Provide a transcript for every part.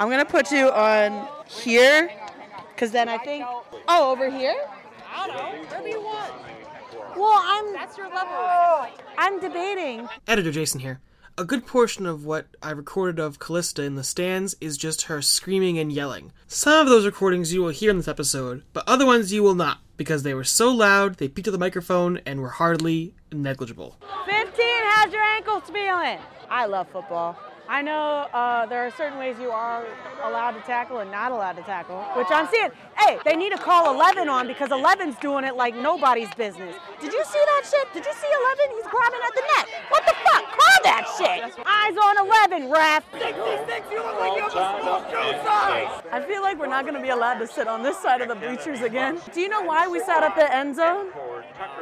I'm gonna put you on here, cause then I think. Oh, over here. I don't know. Wherever you want. Well, I'm That's your level. I'm debating. Editor Jason here. A good portion of what I recorded of Callista in the stands is just her screaming and yelling. Some of those recordings you will hear in this episode, but other ones you will not, because they were so loud, they peaked at the microphone, and were hardly negligible. 15. How's your ankles feeling? I love football. I know uh, there are certain ways you are allowed to tackle and not allowed to tackle, which I'm seeing. Hey, they need to call 11 on because 11's doing it like nobody's business. Did you see that shit? Did you see 11? He's grabbing at the net. What the fuck? Call that shit. Eyes on 11, ref. I feel like we're not going to be allowed to sit on this side of the bleachers again. Do you know why we sat at the end zone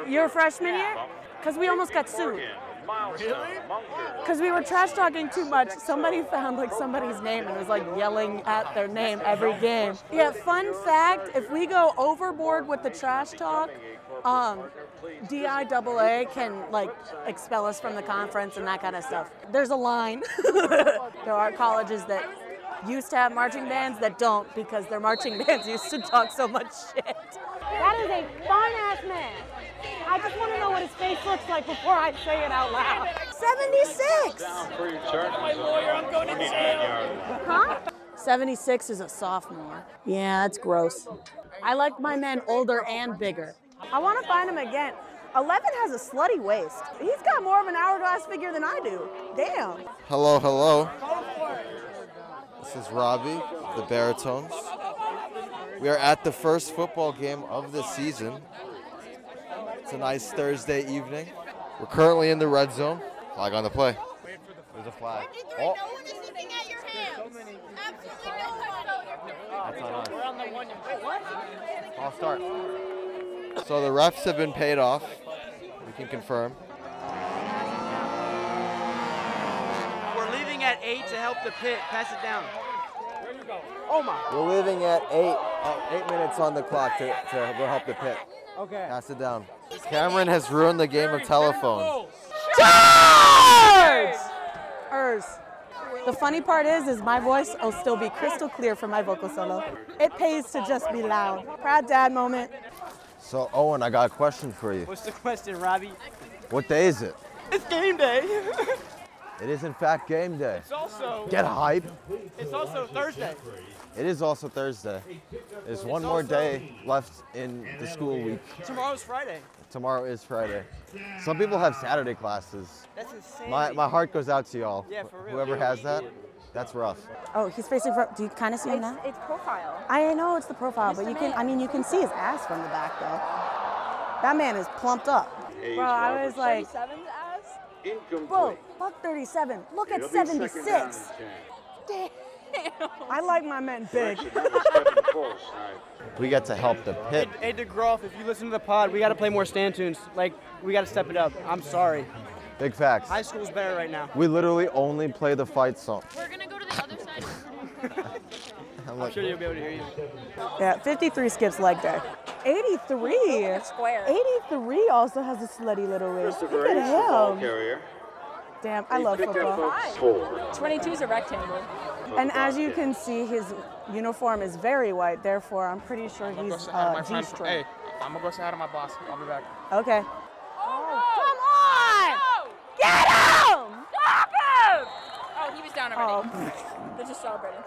your freshman year? Because we almost got sued. Because we were trash talking too much. Somebody found like somebody's name and was like yelling at their name every game. Yeah, fun fact if we go overboard with the trash talk, um, DIAA can like expel us from the conference and that kind of stuff. There's a line. there are colleges that used to have marching bands that don't because their marching bands used to talk so much shit. That is a fine ass man. I just want to know what his face looks like before I say it out loud. 76! My lawyer, I'm going to Huh? 76 is a sophomore. Yeah, that's gross. I like my men older and bigger. I want to find him again. 11 has a slutty waist. He's got more of an hourglass figure than I do. Damn. Hello, hello. This is Robbie, the Baritones. We are at the first football game of the season. It's a nice Thursday evening. We're currently in the red zone. Flag on the play. There's a flag. Oh, one is looking at your hands. Absolutely no one. that's on us. I'll start. So the refs have been paid off. We can confirm. We're leaving at 8 to help the pit. Pass it down. Oh my! We're leaving at eight, uh, eight minutes on the clock to, to help the pit. Okay. Pass it down. Cameron has ruined the game of telephone. Charge! Ers. The funny part is, is my voice will still be crystal clear for my vocal solo. It pays to just be loud. Proud dad moment. So Owen, I got a question for you. What's the question, Robbie? What day is it? It's game day. It is in fact game day. it's also Get hype. it's also Thursday. It is also Thursday. There's one more day left in the school week. Tomorrow's Friday. Tomorrow is Friday. Some people have Saturday classes. That's insane. My, my heart goes out to y'all. Yeah, for real. Whoever has that, that's rough. Oh, he's facing front. Do you kind of see him now? It's profile. I know it's the profile, but you can, I mean, you can see his ass from the back though. That man is plumped up. Bro, I was like, 37's ass? bro, fuck 37. Look at 76. Damn. I like my men big. We got to help the pit. Hey DeGroff, if you listen to the pod, we got to play more stand tunes. Like we got to step it up. I'm sorry. Big facts. High school's better right now. We literally only play the fight song. We're gonna go to the other side. I'm I'm sure you'll be able to hear you. Yeah, 53 skips leg day. 83. Square. 83 also has a slutty little waist. Look at him. Damn, I love football. 22 is a rectangle. And as you can see, his uniform is very white. Therefore, I'm pretty sure he's uh, G-string. I'm gonna go say hi to my boss. I'll be back. Okay. Come on! Get him! Stop him! Oh, he was down already. Oh, They're just celebrating.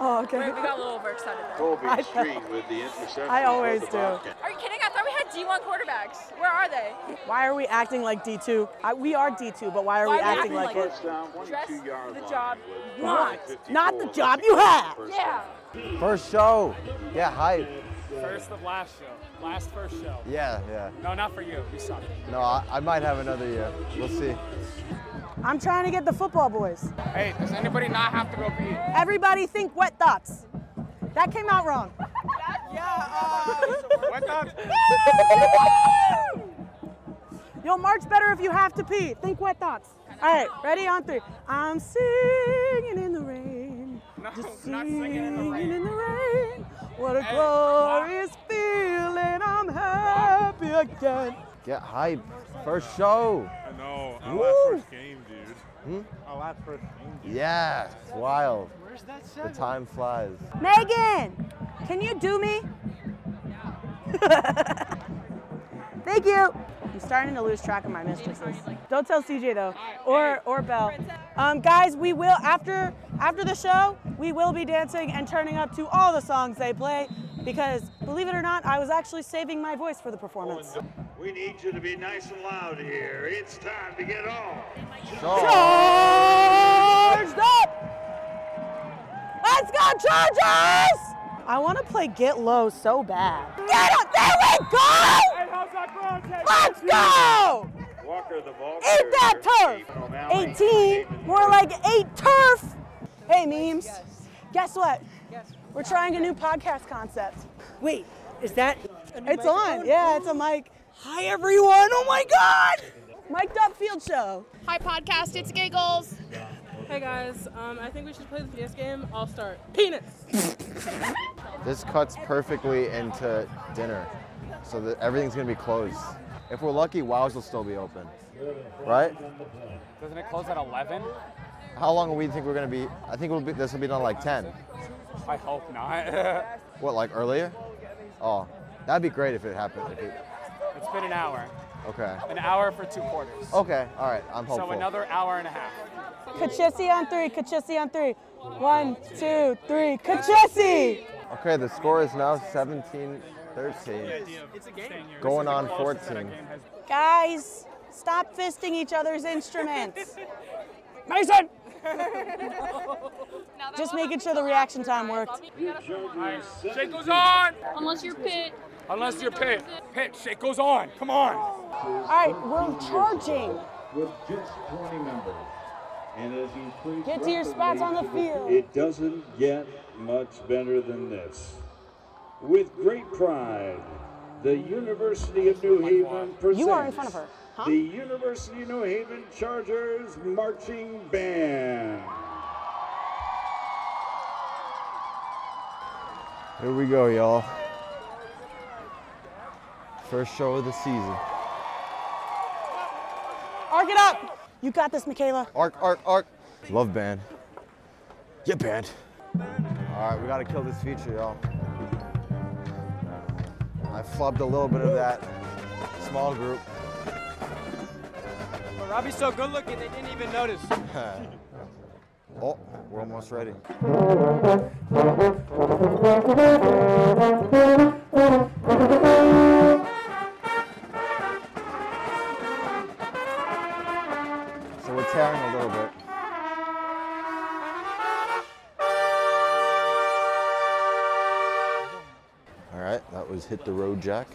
oh We, okay. we got a little overexcited there. Colby I Street know. with the interception. I always do. Bobcats. Are you kidding? I thought we had D1 quarterbacks. Where are they? Why are we acting like D2? I, we are D2, but why are Why we are we acting acting like like it? Down, Dress the job with you want, not the job you have. first Yeah. first show. Yeah, hype. First of last show. Last first show. Yeah, yeah. No, not for you. You suck. No, I, I might have another year. We'll see. I'm trying to get the football boys. Hey, does anybody not have to go pee? Everybody think wet thoughts. That came out wrong. Uh, what the? You'll march better if you have to pee. Think wet thoughts. All right, ready on three. I'm singing in the rain. No, Just not singing in the rain. in the rain. What a Hey, glorious feeling. I'm happy again. Get hype. First show. I know. Our Woo. last first game, dude. Hmm? Our last first game, dude. Yeah, it's wild. The time flies. Megan, can you do me? Thank you. I'm starting to lose track of my mistresses. Don't tell CJ though, or or Belle. Um, guys, we will after after the show, we will be dancing and turning up to all the songs they play because believe it or not, I was actually saving my voice for the performance. We need you to be nice and loud here. It's time to get on. Charged up! Let's go, Chargers! I want to play Get Low so bad. Get up! There we go! Let's go! Walker the ball. Eat that turf! 18, more like eight turf! Hey, memes. Guess what? We're trying a new podcast concept. Wait, is that? It's on. Yeah, it's a mic. Hi everyone! Oh my God! Mic'd up field show. Hi, podcast. It's Giggles. Hey guys, um, I think we should play the PS game. I'll start. Penis! This cuts perfectly into dinner, so that everything's gonna be closed. If we're lucky, Wows will still be open, right? Doesn't it close at 11? How long do we think we're gonna be? I think we'll be, this will be done like 10. I hope not. What, like earlier? Oh, that'd be great if it happened. If it, it's been an hour. okay. An hour for two quarters. Okay. All right. I'm hopeful. So another hour and a half. Kachisi on three. Kachisi on three. One, two, three. Kachisi! Okay. The score is now 17-13, going on 14. Guys, stop fisting each other's instruments. Mason! Just making sure the reaction time worked. Shake goes on! Unless you're pit. Unless you're pit. Pit, shake goes on. Come on. All right, we're charging. With just 20 members. And as increased Get to your spots on the field. It doesn't get much better than this. With great pride, the University of New Haven presents You are in front of her. Huh? the University of New Haven Chargers Marching Band. Here we go, y'all. First show of the season. Arc it up. You got this, Michaela. Arc, arc, arc. Love band. Yeah, band. All right, we gotta kill this feature, y'all. I flubbed a little bit of that small group. But Robbie's so good looking, they didn't even notice. oh, we're almost ready. All right, that was Hit the Road Jack.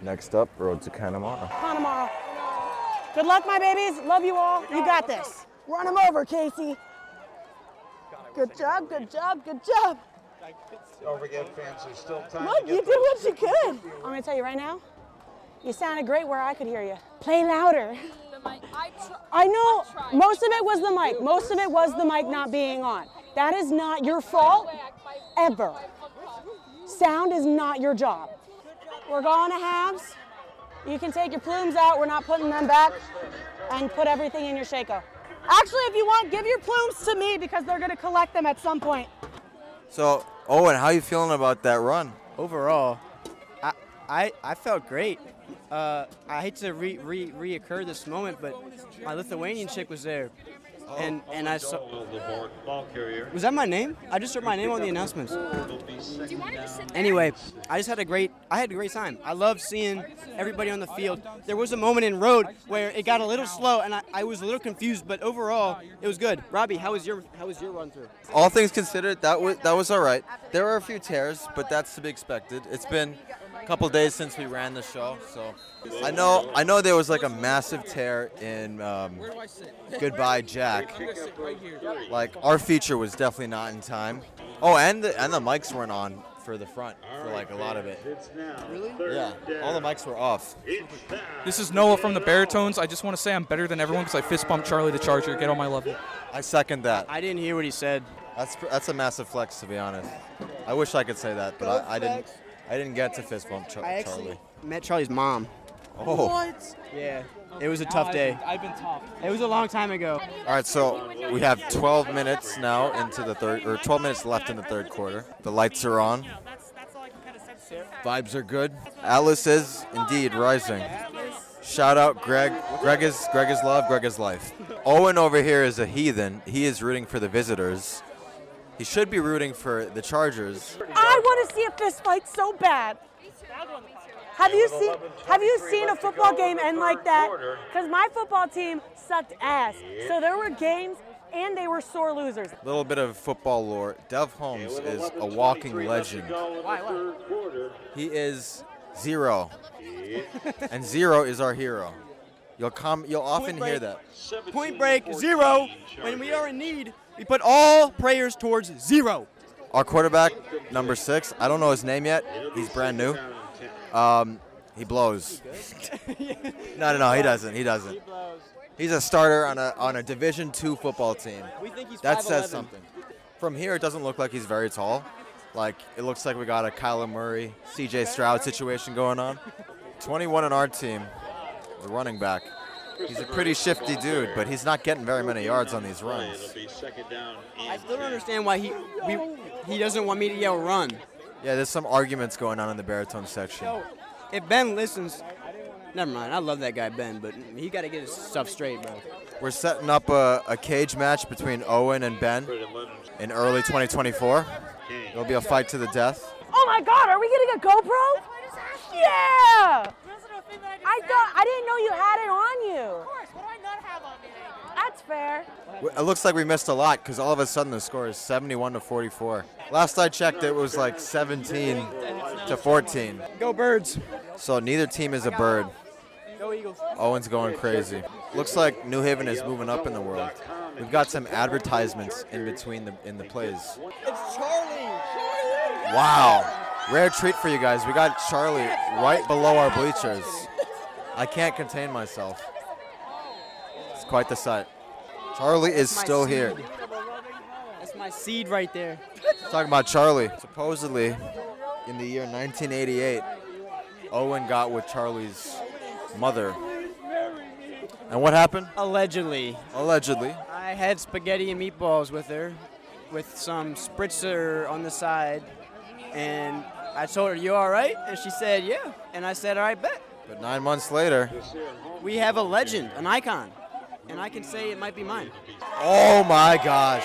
Next up, Road to Connemara. Connemara. Good luck, my babies. Love you all. You got this. Run them over, Casey. Good job, good job, good job. Don't forget, fans, there's still time Look, you did what you could. I'm gonna tell you right now, you sounded great where I could hear you. Play louder. I know most of it was the mic. Most of it was the mic not being on. That is not your fault, ever. Sound is not your job. We're going to halves. You can take your plumes out. We're not putting them back. And put everything in your shako. Actually, if you want, give your plumes to me because they're going to collect them at some point. So, Owen, how you feeling about that run? Overall, I, I, I felt great. Uh, I hate to re, re, reoccur this moment, but my Lithuanian chick was there. And, and I saw. Ball carrier. Was that my name? I just heard my name on the announcements. Anyway, I just had a great I had a great time. I loved seeing everybody on the field. There was a moment in road where it got a little slow and I, I was a little confused, but overall it was good. Robbie, how was your how was your run through? All things considered, that was that was all right. There were a few tears, but that's to be expected. It's been a couple days since we ran the show, so I know I know there was like a massive tear in um, Goodbye Jack. Like our feature was definitely not in time. Oh, and the, and the mics weren't on for the front for like a lot of it. Really? Yeah, all the mics were off. This is Noah from the Baritones. I just want to say I'm better than everyone because I fist bumped Charlie the Charger. Get on my level. I second that. I didn't hear what he said. That's that's a massive flex to be honest. I wish I could say that, but I, I didn't. I didn't get to fist bump Char- I actually Charlie. met Charlie's mom. Oh. What? Yeah. It was a tough day. I've been tough. It was a long time ago. All right, so we have 12 minutes now into the third, or 12 minutes left in the third quarter. The lights are on. Yeah, that's that's all I can kinda say. Vibes are good. Atlas is indeed rising. Shout out Greg. Greg is Greg is love. Greg is life. Owen over here is a heathen. He is rooting for the visitors. He should be rooting for the Chargers. I want to see a fist fight so bad. Have you seen Have you seen a football game end like that? Because my football team sucked ass. So there were games, and they were sore losers. A little bit of football lore. Dev Holmes is a walking legend. Why? He is zero, and zero is our hero. You'll come. You'll often hear that. Point break, zero. When we are in need, we put all prayers towards zero. Our quarterback, number six. I don't know his name yet. He's brand new. Um, he blows. no, no, no. He doesn't. He doesn't. He's a starter on a on a Division two football team. We think he's That says something. From here, it doesn't look like he's very tall. Like it looks like we got a Kyler Murray, C.J. Stroud situation going on. 21 on our team, the running back. He's a pretty shifty dude, but he's not getting very many yards on these runs. I still don't understand why he we, he doesn't want me to yell run. Yeah, there's some arguments going on in the baritone section. If Ben listens, never mind. I love that guy Ben, but he got to get his stuff straight, bro. We're setting up a, a cage match between Owen and Ben in early 2024. It'll be a fight to the death. Oh my God, are we getting a GoPro? Yeah. I thought I didn't know you had it on you. Of course. What do I not have on me? That's fair. It looks like we missed a lot because all of a sudden the score is 71 to 44. Last I checked, it was like 17 to 14. Go birds. So neither team is a bird. Go Eagles. Owen's going crazy. Looks like New Haven is moving up in the world. We've got some advertisements in between the in the plays. It's Charlie. Charlie. Wow. Rare treat for you guys. We got Charlie right below our bleachers. I can't contain myself. It's quite the sight. Charlie is still seed. here. That's my seed right there. Talking about Charlie. Supposedly, in the year 1988, Owen got with Charlie's mother. And what happened? Allegedly. Allegedly. I had spaghetti and meatballs with her, with some spritzer on the side, and I told her, "You all right?" And she said, "Yeah." And I said, "All right, bet." But nine months later, We have a legend, an icon, and I can say it might be mine. oh my gosh.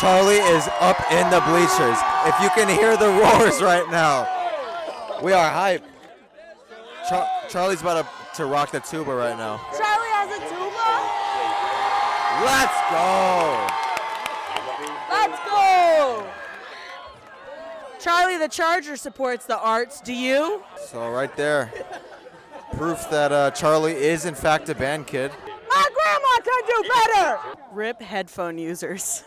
Charlie is up in the bleachers. If you can hear the roars right now, we are hype. Char- Charlie's about to, to rock the tuba right now. Charlie has a tuba. Let's go. Let's go. Charlie the Charger supports the arts. Do you? So right there, proof that uh, Charlie is in fact a band kid. My grandma can do better. Rip headphone users.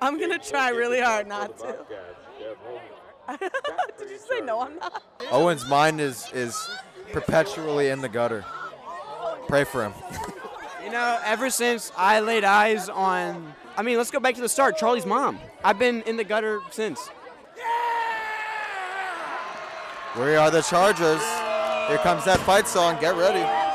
I'm gonna try really hard not to. Did you say no? I'm not. Owen's mind is is perpetually in the gutter. Pray for him. You know, ever since I laid eyes on, I mean, let's go back to the start. Charlie's mom. I've been in the gutter since. We are the Chargers. Here comes that fight song. Get ready.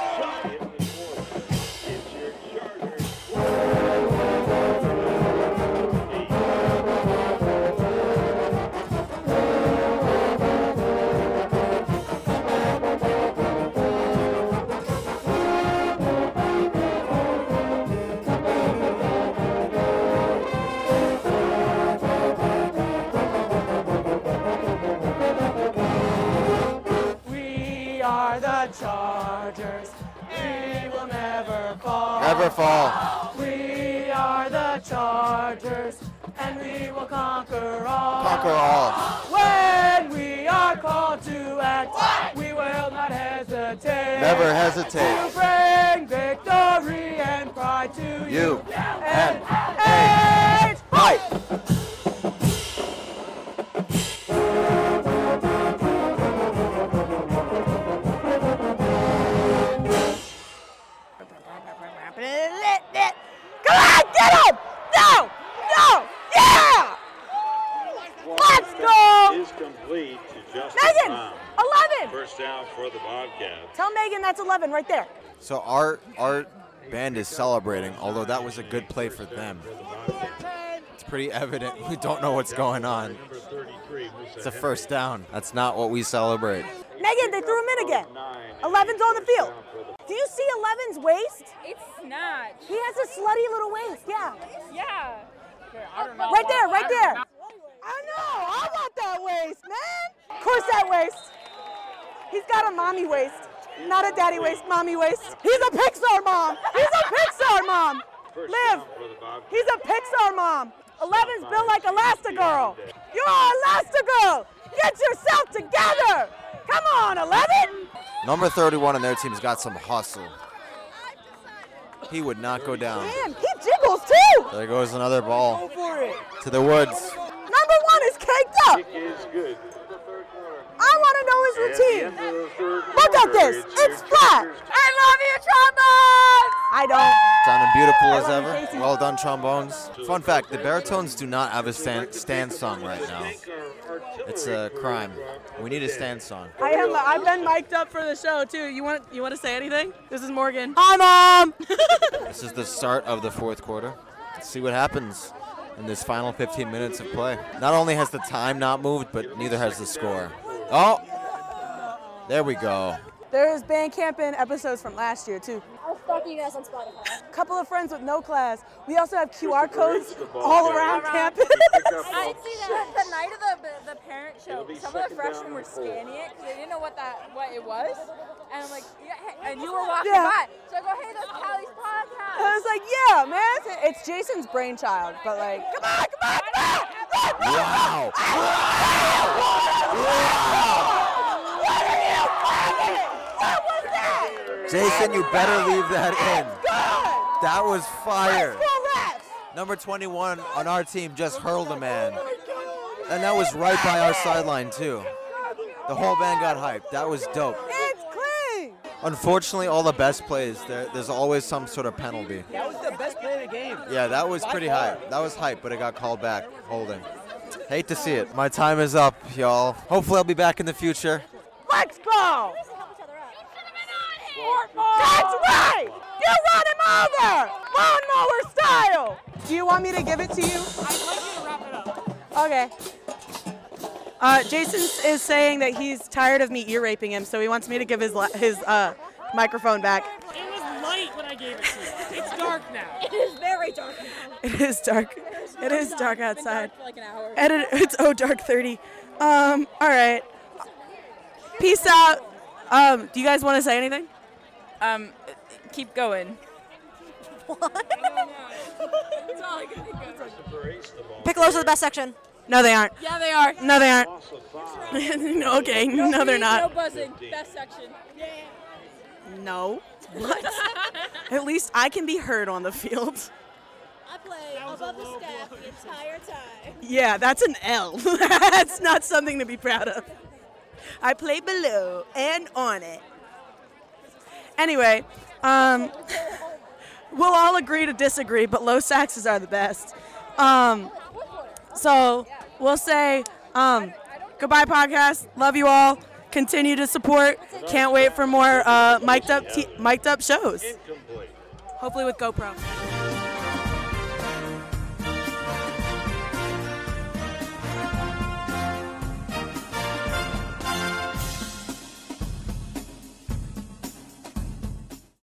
Chargers. We will never fall. Never fall. We are the Chargers, and we will conquer all. Conquer all. When we are called to act, we will not hesitate. Never hesitate. To bring victory and pride to you. You and eight. Fight. First down for the Bobcats. Tell Megan that's 11 right there. So our our band is celebrating, although that was a good play for them. It's pretty evident we don't know what's going on. It's a first down. That's not what we celebrate. Megan, they threw him in again. 11's on the field. Do you see 11's waist? It's not. He has a slutty little waist. Yeah. Yeah. Right there, right there. I know. I want that waist, man. Corset waist. He's got a mommy waist. Not a daddy waist, mommy waist. He's a Pixar mom. He's a Pixar mom. Liv, he's a Pixar mom. 11's built like Elastigirl. You are Elastigirl. Get yourself together. Come on, 11. Number 31 on their team's got some hustle. He would not go down. Damn, he jiggles too. There goes another ball for it. to the woods. Number one is caked up. I want to know his routine. Look at this. It's flat. I love you, trombones. I don't. Sounding beautiful as ever. Well done, trombones. Fun fact: the baritones do not have a stand, stand song right now. It's a crime. We need a stand song. I am. I've been mic'd up for the show too. You want? You want to say anything? This is Morgan. Hi, mom. This is the start of the fourth quarter. Let's see what happens in this final 15 minutes of play. Not only has the time not moved, but neither has the score. Oh, there we go. There's band camping episodes from last year too. I'll stalk you guys on Spotify. Couple of friends with no class. We also have QR codes all around campus. I did see that the night of the the parent show. Some of the freshmen were scanning it because they didn't know what that what it was, and I'm like, yeah, hey, and you were walking Yeah. by, so I go, hey, that's Callie's podcast. I was like, yeah, man. It's Jason's brainchild, but like, come on, come on, come on. Wow. What was that? Jason, you better leave that in. That was fire. Number 21 on our team just hurled a man. Oh and that was right by our sideline, too. The whole band got hyped. That was dope. It's clean. Unfortunately, all the best plays, there, there's always some sort of penalty. That was the best play of the game. Yeah, that was pretty far. hype. That was hype, but it got called back. Holding. Hate to see it. My time is up, y'all. Hopefully, I'll be back in the future. Let's go. That's right. You run him over. Lawnmower style. Do you want me to give it to you? I'd like you to wrap it up. Okay. Uh, Jason is saying that he's tired of me ear raping him, so he wants me to give his li- his uh, microphone back. It was light when I gave it to you. It's dark now. It is very dark now. It is dark. It is dark outside. For like an hour. Edit. It's oh dark thirty. Um. All right. Peace out. Um. Do you guys want to say anything? Um, keep going. Piccolo's are the best section. No, they aren't. Yeah, they are. No, they aren't. no, okay. No, they're not. No not. buzzing. Best section. No. What? At least I can be heard on the field. I play above the staff the entire time. Yeah, that's an L. that's not something to be proud of. I play below and on it. Anyway, um, we'll all agree to disagree, but low saxes are the best. Um, so we'll say um, goodbye, podcast. Love you all. Continue to support. Can't wait for more uh, mic'd up, t- mic'd up shows. Hopefully with GoPro.